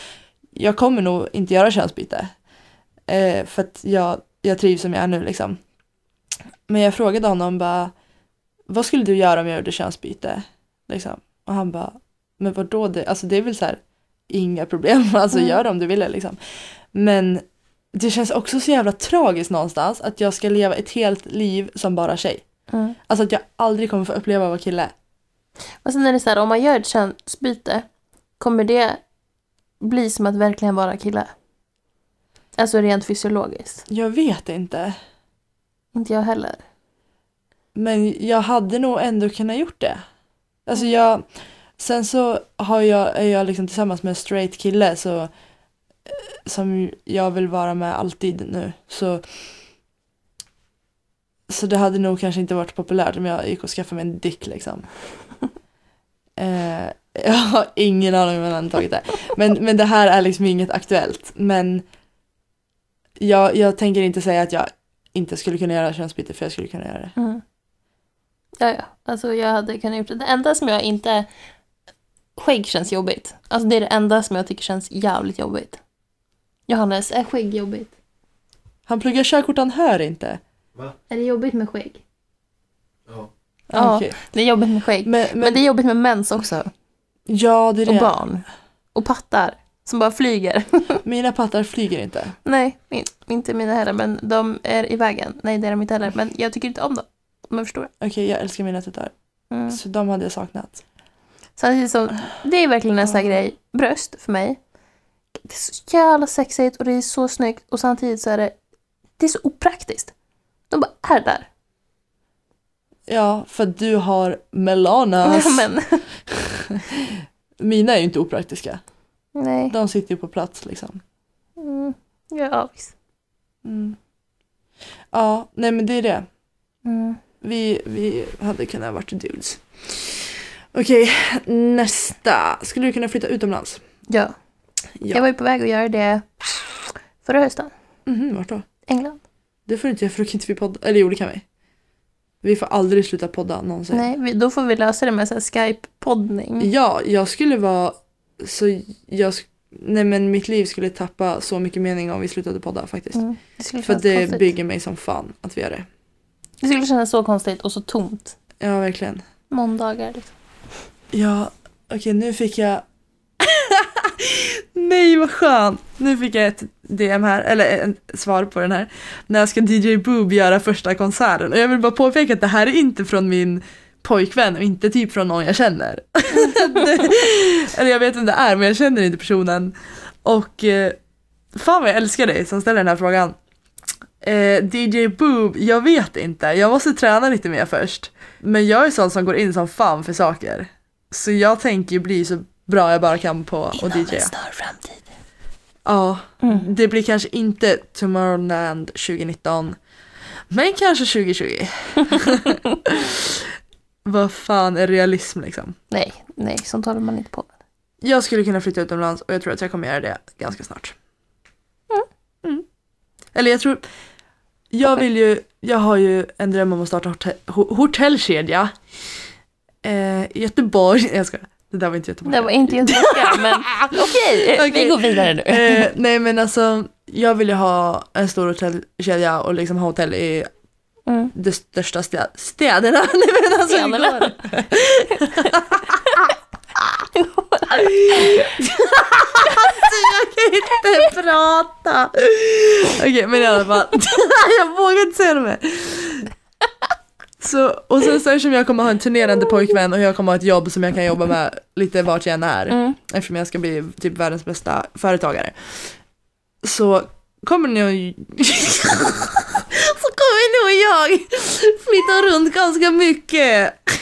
jag kommer nog inte göra könsbyte. Eh, för att jag, jag trivs som jag är nu liksom. Men jag frågade honom bara, vad skulle du göra om jag gjorde könsbyte? Liksom. Och han bara, men vadå, det, alltså det är väl så här, inga problem, alltså Mm. gör det om du vill det liksom. Men det känns också så jävla tragiskt någonstans att jag ska leva ett helt liv som bara tjej. Mm. Alltså att jag aldrig kommer få uppleva att vara kille. Och sen är det så här, om man gör ett könsbyte, kommer det bli som att verkligen vara kille? Alltså rent fysiologiskt. Jag vet inte. Inte jag heller. Men jag hade nog ändå kunnat gjort det. Alltså jag, sen så har jag, är jag liksom tillsammans med en straight kille så, som jag vill vara med alltid nu. Så, så det hade nog kanske inte varit populärt om jag gick och skaffade mig en dick liksom. Eh, jag har ingen aning om vem han tagit det. Men, men det här är liksom inget aktuellt. Men jag, jag tänker inte säga att jag inte skulle kunna göra könsbyte för jag skulle kunna göra det. Mm. Ja, ja. Alltså jag hade kunnat gjort det. Det enda som jag inte... Skägg känns jobbigt. Alltså det är det enda som jag tycker känns jävligt jobbigt. Johannes, är skägg jobbigt? Han pluggar körkort, han hör inte. Är det jobbigt med skägg? Ja. Ja. Okej. Det är jobbigt med skägg. Men, men, Men det är jobbigt med mens också. ja, det är Och det. barn. Och pattar. Som bara flyger. Mina pattar flyger inte. Nej, min, inte mina heller. Men de är i vägen. Nej, det är de inte heller. Men jag tycker inte om dem. Om jag förstår. Okej, jag älskar mina tuttar. Mm. Så de hade jag saknat. Samtidigt som, det är verkligen en sån här grej. Bröst för mig. Det är så jävla sexigt och det är så snyggt. Och samtidigt så är det, det är så opraktiskt. De bara är där. Ja, för att du har melanas. Ja, men, Mina är ju inte opraktiska. nej. De sitter ju på plats liksom. Mm. Ja, visst. Mm. Ja, nej men det är det. Mm. Vi, vi hade kunnat varit dudes. Okej, nästa. Skulle du kunna flytta utomlands? Ja. Ja. Jag var ju på väg att göra det förra hösten. Mhm, vart då? England. Det får du inte göra för då kan inte vi podda. Eller jo, det kan vi. Vi får aldrig sluta podda någonsin. Nej, vi, då får vi lösa det med så här Skype-poddning. Ja, jag skulle vara så... Jag, sk- nej men mitt liv skulle tappa så mycket mening om vi slutade podda faktiskt. Mm. Det skulle För kännas det konstigt. bygger mig som fan att vi gör det. Det skulle kännas så konstigt och så tomt. Ja, verkligen. Måndagar liksom. Ja, okej nu fick jag... Nej vad skönt! Nu fick jag ett DM här, eller ett svar på den här. När ska DJ Boob göra första konserten? Och jag vill bara påpeka att det här är inte från min pojkvän och inte typ från någon jag känner. Det- eller jag vet vem det är men jag känner inte personen. Och eh, fan vad jag älskar dig som ställer den här frågan. Eh, DJ Boob, jag vet inte. Jag måste träna lite mer först. Men jag är sån som går in som fan för saker. Så jag tänker ju bli så bra jag bara kan på Inom en DJa. snar framtid. Ja, Mm. det blir kanske inte Tomorrowland 2019. Men kanske 2020. Vad fan är realism liksom? Nej, nej, sånt håller man inte på med. Jag skulle kunna flytta utomlands och jag tror att jag kommer göra det ganska snart. Mm. Eller jag tror... Jag vill ju... Jag har ju en dröm om att starta hotell, ho- hotellkedja. Eh, Göteborg. Jag skojar. Det där var inte Göteborg. Det var inte göteborgska, men okej, Okej. vi går vidare nu. Eh, nej men alltså, jag vill ju ha en stor hotellkedja och liksom ha hotell i Mm. de största stä- städerna. Nej men alltså Städerna. alltså jag kan inte prata. Okej men i alla fall, jag vågar inte säga det mer. Så, och sen så eftersom jag kommer ha en turnerande pojkvän och jag kommer ha ett jobb som jag kan jobba med lite vart jag än är. Mm. Eftersom jag ska bli typ världens bästa företagare. Så kommer och... så kommer och jag flytta runt ganska mycket.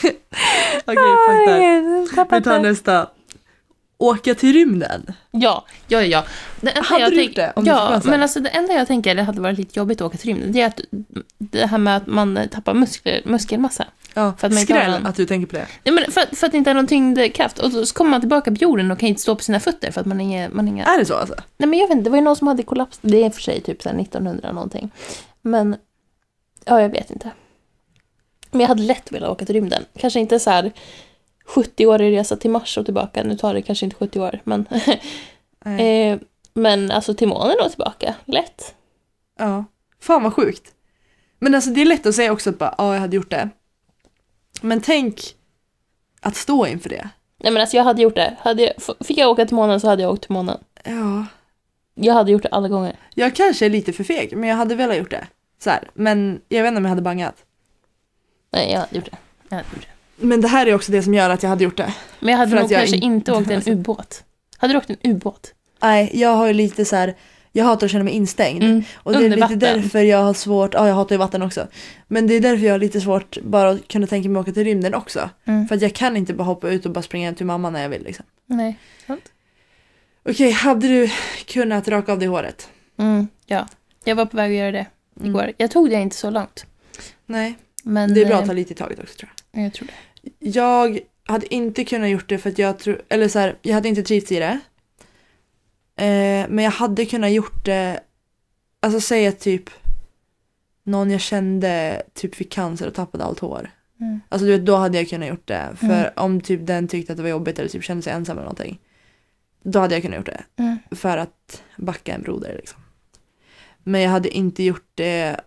Okej, fuck that. Vi tar nästa. Åka till rymden. Ja, ja, ja. Det enda Hade jag du tänk- gjort det om Ja, men alltså det enda jag tänker det hade varit lite jobbigt att åka till rymden. Det är att det här med att man tappar muskler, muskelmassa. Ja, För att man skräll en- att du tänker på det. Nej, men för, för att det inte är någon tyngdkraft. Och så kommer man tillbaka på jorden och kan inte stå på sina fötter för att man inga... Man inga... Är det så alltså? Nej men jag vet inte, det var ju någon som hade kollaps. Det är för sig typ så här 1900 någonting. Men, ja jag vet inte. Men jag hade lätt velat åka till rymden. Kanske inte så här 70-årig resa till Mars och tillbaka. Nu tar det kanske inte 70 år, men... Eh, men alltså till månen och tillbaka, lätt. Ja. Fan vad sjukt. Men alltså det är lätt att säga också att bara, ja jag hade gjort det. Men tänk att stå inför det. Nej men alltså jag hade gjort det. Hade jag, fick jag åka till månen så hade jag åkt till månen. Ja. Jag hade gjort det alla gånger. Jag kanske är lite för feg, men jag hade velat gjort det. Så här. Men jag vet inte om jag hade bangat. Nej, jag hade gjort det. Jag hade gjort det. Men det här är också det som gör att jag hade gjort det. Men jag hade För nog jag kanske in- inte åkt en ubåt. Hade du åkt en ubåt? Nej, jag har ju lite så här. jag hatar att känna mig instängd. Mm. Och det är lite vatten. därför jag har svårt, ja jag hatar ju vatten också. Men det är därför jag har lite svårt bara att kunna tänka mig att åka till rymden också. Mm. För att jag kan inte bara hoppa ut och bara springa till mamma när jag vill liksom. Nej. Sant. Okej, hade du kunnat raka av dig håret? Mm, ja. Jag var på väg att göra det Mm. igår. Jag tog det inte så långt. Nej, Men det är bra att eh, ta lite i taget också tror jag. Jag tror det. Jag hade inte kunnat gjort det för att jag tror, eller så här, jag hade inte trivts i det. Eh, men jag hade kunnat gjort det, alltså säga typ någon jag kände typ fick cancer och tappade allt hår. Mm. Alltså du vet, då hade jag kunnat gjort det. För Mm. om typ den tyckte att det var jobbigt eller typ kände sig ensam eller någonting. Då hade jag kunnat gjort det. Mm. För att backa en broder liksom. Men jag hade inte gjort det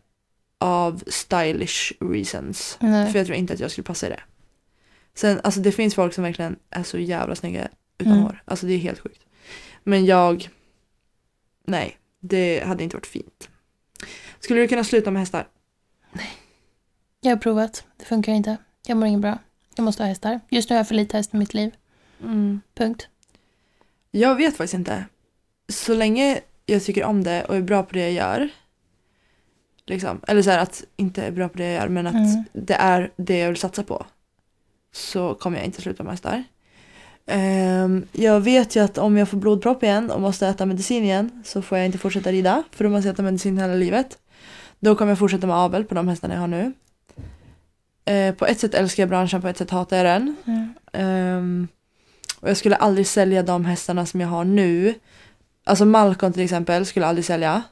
av stylish reasons. Nej. För jag tror inte att jag skulle passa i det. Sen, alltså det finns folk som verkligen är så jävla snygga utan Mm. hår. Alltså det är helt sjukt. Men jag, nej, det hade inte varit fint. Skulle du kunna sluta med hästar? Jag har provat. Det funkar inte. Jag mår inget bra. Jag måste ha hästar. Just nu har jag för lite häst i mitt liv. Punkt. Jag vet faktiskt inte. Så länge jag tycker om det och är bra på det jag gör. Liksom. Eller så här att inte är bra på det jag gör men att Mm. det är det jag vill satsa på. Så kommer jag inte sluta med hästar. Ehm, jag vet ju att om jag får blodpropp igen och måste äta medicin igen så får jag inte fortsätta rida för då måste jag äta medicin hela livet. Då kommer jag fortsätta med avel på de hästarna jag har nu. Eh, på ett sätt älskar jag branschen, på ett sätt hatar jag den. Mm. Ehm, och jag skulle aldrig sälja de hästarna som jag har nu. Alltså Malcolm till exempel skulle jag aldrig sälja.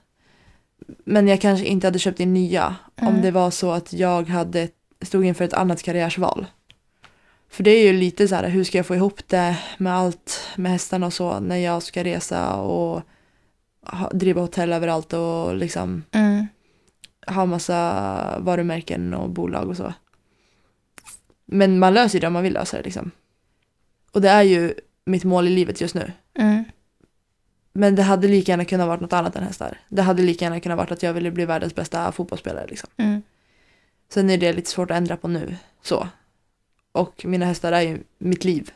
Men jag kanske inte hade köpt in nya om Mm. det var så att jag hade stod inför ett annat karriärsval. För det är ju lite så här, hur ska jag få ihop det med allt med hästarna och så när jag ska resa och ha, driva hotell överallt och liksom Mm. ha massa varumärken och bolag och så. Men man löser det om man vill lösa det liksom. Och det är ju mitt mål i livet just nu. Mm. Men det hade lika gärna kunnat vara något annat än hästar. Det hade lika gärna kunnat vara att jag ville bli världens bästa fotbollsspelare liksom. Mm. Sen är det lite svårt att ändra på nu. Så. Och mina hästar är ju mitt liv.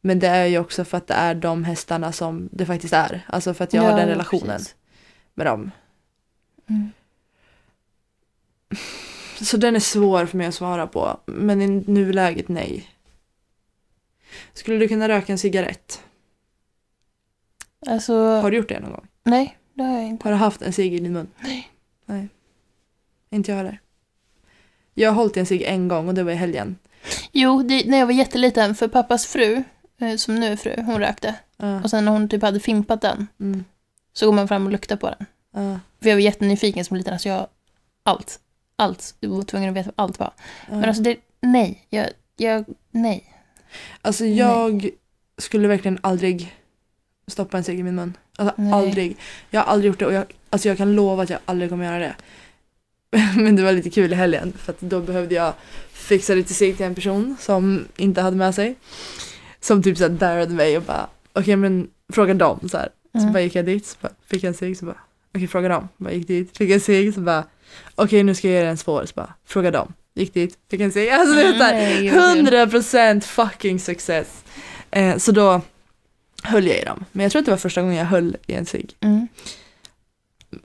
Men det är ju också för att det är de hästarna som det faktiskt är. Alltså för att jag har Ja, den relationen precis. med dem. Mm. Så den är svår för mig att svara på. Men i nuläget nej. Skulle du kunna röka en cigarett? Alltså, Har du gjort det någon gång? nej, det har jag inte. Har du haft en cigg i din mun? Nej. Nej. Inte jag heller. Jag har hållit i en cigg en gång och det var i helgen. Jo, det, när jag var jätteliten, för pappas fru, eh, som nu är fru, hon rökte. Ja. Och sen när hon typ hade fimpat den, Mm. så går man fram och luktar på den. Ja. För jag var jättenyfiken som liten, alltså jag, allt, allt, jag var tvungen att veta vad allt var. Ja. Men alltså det, nej, jag, jag, nej. Alltså jag skulle verkligen aldrig stoppa en cigg i min mun. Alltså Nej. aldrig. Jag har aldrig gjort det och jag, alltså jag kan lova att jag aldrig kommer göra det. Men det var lite kul i helgen för att då behövde jag fixa lite cigg till en person som inte hade med sig. Som typ såhär darrade mig och bara okej men fråga dem så här. Så Mm. bara gick jag dit, så bara, fick jag en cigg, så bara okej fråga dem. Bara gick dit, fick en cigg, så bara okej nu ska jag ge dig en svår, så bara fråga dem. gick dit, fick en cigg. Alltså det är Nej, såhär, gud, 100% fucking success. Eh, så då höll jag i dem. Men jag tror att det var första gången jag höll i en cigg. Mm.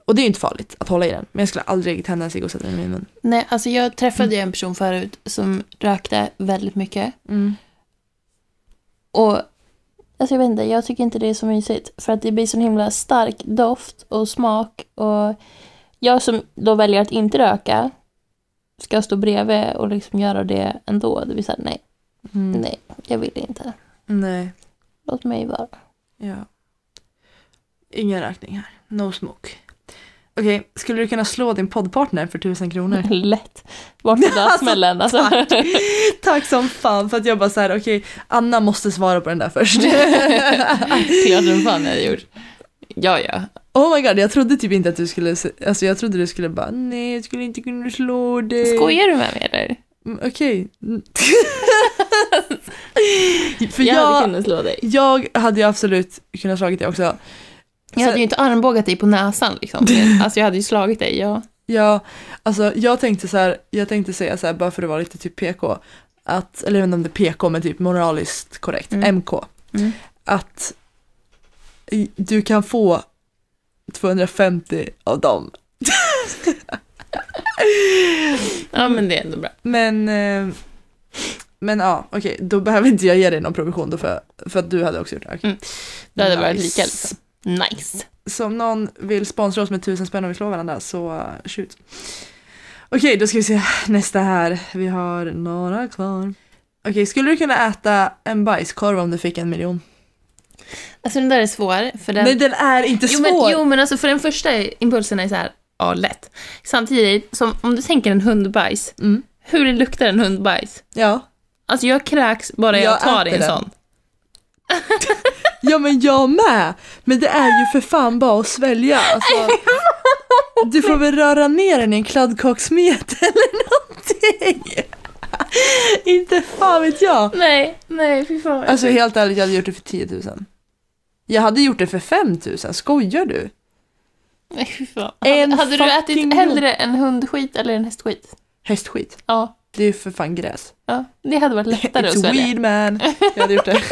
Och det är ju inte farligt att hålla i den. Men jag skulle aldrig tända en cigg och sätta den i min mun. Nej, alltså jag träffade ju en person förut som rökte väldigt mycket. Mm. Och alltså jag vet inte, jag tycker inte det är så mysigt. För att det blir så himla stark doft och smak. Och jag som då väljer att inte röka ska stå bredvid och liksom göra det ändå. Det vill säga nej, Mm. nej, jag vill inte. Nej. Låt mig vara. Ja. Ingen rökning här. No smoke. Okej, skulle du kunna slå din poddpartner för tusen kronor? Lätt. Bort med dödsmällen. Alltså, tack. Tack som fan för att jag bara så här, okej, Anna måste svara på den där först. Klart som fan jag hade gjort. Ja, ja. oh my god, jag trodde typ inte att du skulle, alltså jag trodde du skulle bara, nej jag skulle inte kunna slå dig. Skojar du med mig eller? Mm, Okej. För Jag, jag, hade kunnat slå dig. jag hade ju absolut kunnat slagit dig också. Jag hade ju inte armbågat dig på näsan liksom. Alltså jag hade ju slagit dig, ja. Ja, alltså jag tänkte så här, jag tänkte säga så här bara för att vara lite typ PK, att, eller jag vet inte om det är PK men typ moraliskt korrekt, Mm. MK, Mm. att du kan få 250 av dem. Ja, men det är ändå bra. Men, eh, men ja, okej, då behöver inte jag ge dig någon provision då för, för att du hade också gjort det. Okej. Mm. Det hade varit Nice. lika liksom. Nice. Så om någon vill sponsra oss med tusen spänn och vi slår varandra så uh, shoot. Okej, då ska vi se nästa här. Vi har några kvar. Okej, skulle du kunna äta en bajskorv om du fick en miljon? Alltså den där är svår. För den... Nej, den är inte jo, svår! men, jo, men alltså för den första impulsen är så här, ja, lätt. Samtidigt, som om du tänker en hundbajs. Mm. Hur luktar en hundbajs? Ja. Alltså jag kräks bara jag, Jag tar en den. sån. ja, men jag med! Men det är ju för fan bara att svälja. Alltså, du får väl röra ner den i en kladdkakssmet eller någonting. inte fan vet jag. Nej, nej, fy fan. Alltså helt ärligt, jag hade gjort det för 10 000. Jag hade gjort det för 5 000, skojar du? Nej, fy fan. En hade, du ätit hellre en hundskit eller en hästskit? Hästskit, Ja, det är ju för fan gräs. ja. Det hade varit lättare att It's svälja. weed man. Jag hade gjort det.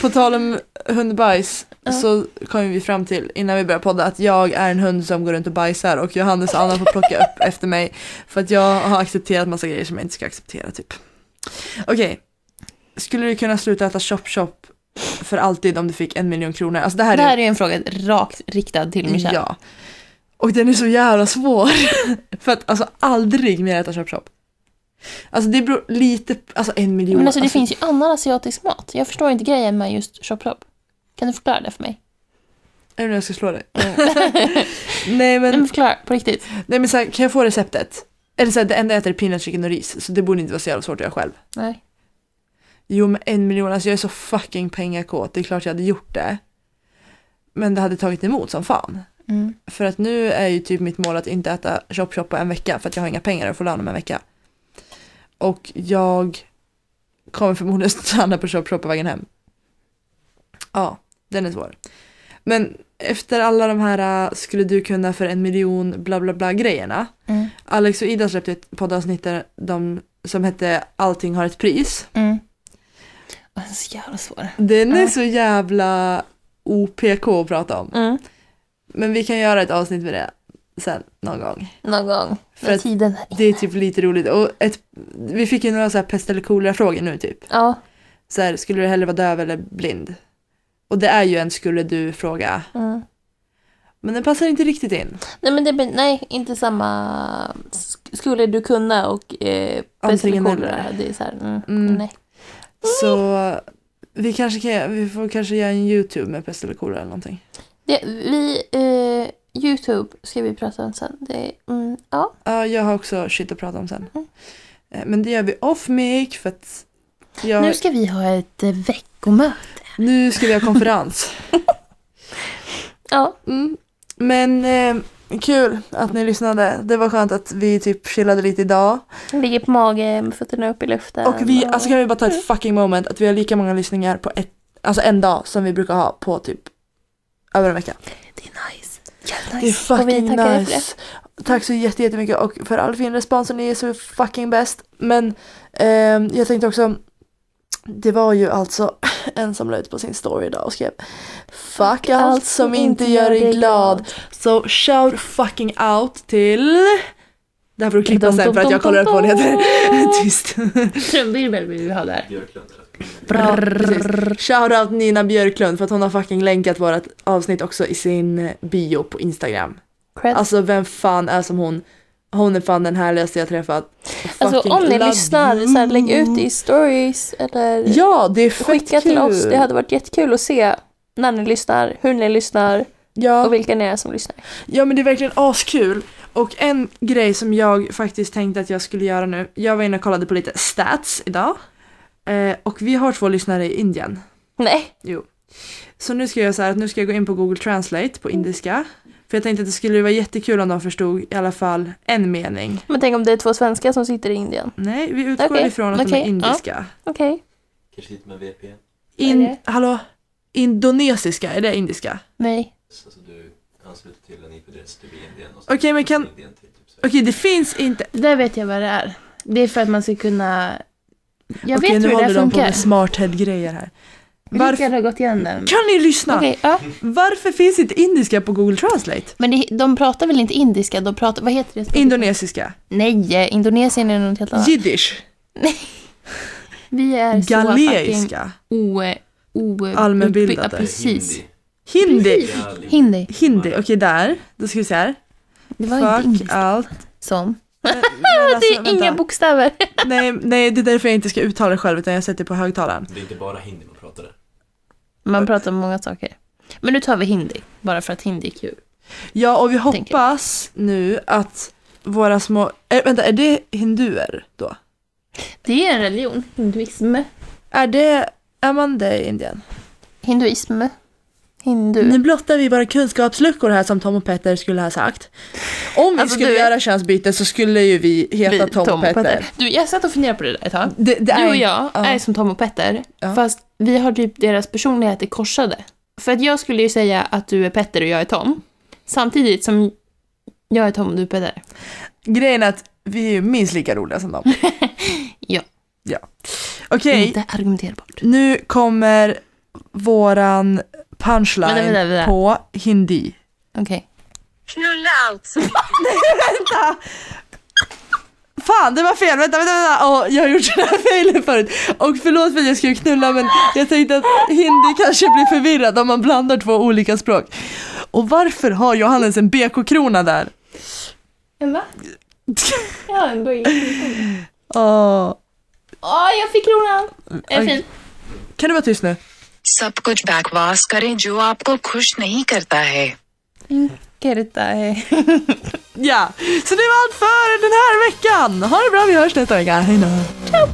På tal om hundbajs Ja. så kom vi fram till innan vi började podda att jag är en hund som går runt och bajsar och Johannes och Anna får plocka upp efter mig för att jag har accepterat massa grejer som jag inte ska acceptera typ. Okej, skulle du kunna sluta äta chop chop för alltid om du fick en miljon kronor? Alltså det här Det är här är en fråga rakt riktad till Michelle. Ja. Och den är så jävla svår. För att alltså aldrig mer äta chop. Alltså det beror lite, alltså en miljon. Men alltså det finns ju annan asiatisk mat. Jag förstår inte grejen med just chop. Kan du förklara det för mig? Är det nu jag ska slå dig? Nej men men, förklara, på riktigt. nej, men så här, kan jag få receptet? Eller så här, det enda jag äter är peanut chicken och ris. Så det borde inte vara så jävla svårt att göra själv. Nej. Jo men en miljon, alltså jag är så fucking pengakåt. Det är klart jag hade gjort det. Men det hade tagit emot som fan. Mm. För att nu är ju typ mitt mål att inte äta chop chop på en vecka för att jag har inga pengar att få lön om en vecka. Och jag kommer förmodligen stanna på chop chop på vägen hem. Ja, den är svår. Men efter alla de här äh, skulle du kunna för en miljon bla bla bla grejerna. Mm. Alex och Ida släppte ett poddavsnitt där de, som hette Allting har ett pris. Mm. Den är så jävla svår. Den är Ja. så jävla OPK att prata om. Mm. Men vi kan göra ett avsnitt med det sen någon gång. Någon gång. För att tiden är Det är typ lite roligt. Och ett, vi fick ju några så här pest eller kolera frågor nu typ. Ja. Så här, skulle du hellre vara döv eller blind? Och det är ju en skulle du fråga. Mm. Men den passar inte riktigt in. Nej, men det, nej, inte samma... sk- Skulle du kunna och... Eh, Antingen bäst eller coolare, Det är så här, mm, Mm. nej. Så vi kanske kan, vi får kanske göra en YouTube med pest eller kolera eller någonting. Det, vi... Eh, Youtube ska vi prata om sen. Det, mm, ja. Ja, jag har också shit att prata om sen. Mm. Eh, Men det gör vi off mic för att jag, Nu nu, ska vi ha ett eh, veckomöte. ska vi ha konferens. Ja. Mm. Men eh, kul att ni lyssnade. Det var skönt att vi typ chillade lite idag. Ligger på mage med fötterna upp i luften. Och vi, alltså kan vi bara ta ett fucking moment att vi har lika många lyssningar på ett, alltså en dag som vi brukar ha på typ över en vecka. Det är nice. Det är Och vi fucking tackar dig för nice. Tack så jätte- jättemycket och för all fin respons och ni är så fucking bäst. Men ehm, jag tänkte också, det var ju alltså en som la ut på sin story idag och skrev Fuck allt som inte gör dig glad. Så shout fucking out till det här får du klippa sen för att jag kollar upp vad hon heter. Tyst. Trumvirvel vill vi ha där. Ja, precis. Shout out Nina Björklund för att hon har fucking länkat vårt avsnitt också i sin eh, bio på Instagram. Cred. Alltså vem fan är som hon? Hon är fan den härligaste jag träffat. Alltså Fucking om ni lyssnar, så här, lägg ut det i stories eller Ja, det är fett skicka till kul. oss. Det hade varit jättekul att se när ni lyssnar, hur ni lyssnar ja. och vilka ni är som lyssnar. ja, men det är verkligen askul. Och en grej som jag faktiskt tänkte att jag skulle göra nu. Jag var inne och kollade på lite stats idag. Eh, och vi har två lyssnare i Indien. Nej, Jo. Så nu ska jag göra så här att nu ska jag gå in på Google Translate på indiska. För jag tänkte att det skulle vara jättekul om de förstod i alla fall en mening. men tänk om det är två svenskar som sitter i Indien. Nej, vi utgår Okej, ifrån att de okej, är indiska. Okej, Kanske lite med VPN. In, hallå? Indonesiska, är det indiska? nej. Så du ansluter till en IP-adress till Indien och Okej, men kan... Indien typ Okej, det finns inte... Det där vet jag vad det är. Det är för att man ska kunna... Jag Okej, vet nu hur det håller de på funkar. med smarthead-grejer här. Varför? Har gått igenom den. Kan ni lyssna? Okej, ja. Varför finns inte indiska på Google Translate? Men det, de pratar väl inte indiska? De pratar... Vad heter det? Indonesiska. Nej, Indonesien är något helt annat. Jiddisch. Vi är så fucking Galeiska. o... o Allmänbildade. Ja, precis. Hindi. Hindi. Hindi, okej där. Då ska vi se här. Det var inte Fuck indiska. allt. Som. Men, men Det alltså, är inga vänta. bokstäver. nej, nej, det är därför jag inte ska uttala det själv utan jag sätter på högtalaren. Det är inte bara hindi man pratar. Man pratar om många saker. Men nu tar vi hindi. Bara för att hindi är kul. Ja, och vi Tänker. hoppas nu att våra små... Äh, vänta, är det hinduer då? Det är en religion. Hinduism. Är det... Är man det i Indien? Hinduism. Hindu. Nu blottar vi våra kunskapsluckor här som Tom och Petter skulle ha sagt. Om vi Alltså, skulle du- göra könsbyte så skulle ju vi heta Vi- Tom, och Petter. Du, jag satt och funderade på det där ett tag. Det, det Du och jag ja. är som Tom och Petter, Ja. fast vi har typ deras personligheter korsade. För att jag skulle ju säga att du är Petter och jag är Tom, samtidigt som jag är Tom och du är Petter. Grejen är att vi är ju minst lika roliga som dem. Ja. Ja. Okej, Inte argumenterbart. nu kommer våran punchline Vänta, vänta, vänta. på hindi. Okej. Knulla alltså. Vänta! Fan, det var fel! Vänta, vänta, vänta! Åh, jag har gjort den här failen förut. Och förlåt för att jag skulle knulla men jag tänkte att hindi kanske blir förvirrad om man blandar två olika språk. Och varför har Johannes en BK-krona där? En va? Ja, en böj. Åh. Åh, jag fick kronan! Är fin? Kan du vara tyst nu? सब कुछ बैकवास करें जो आपको खुश नहीं करता है। करता है। या सुनिवाद फॉर इन हर वीकेंड हर ब्रो वी हर्ष नेता है हेलो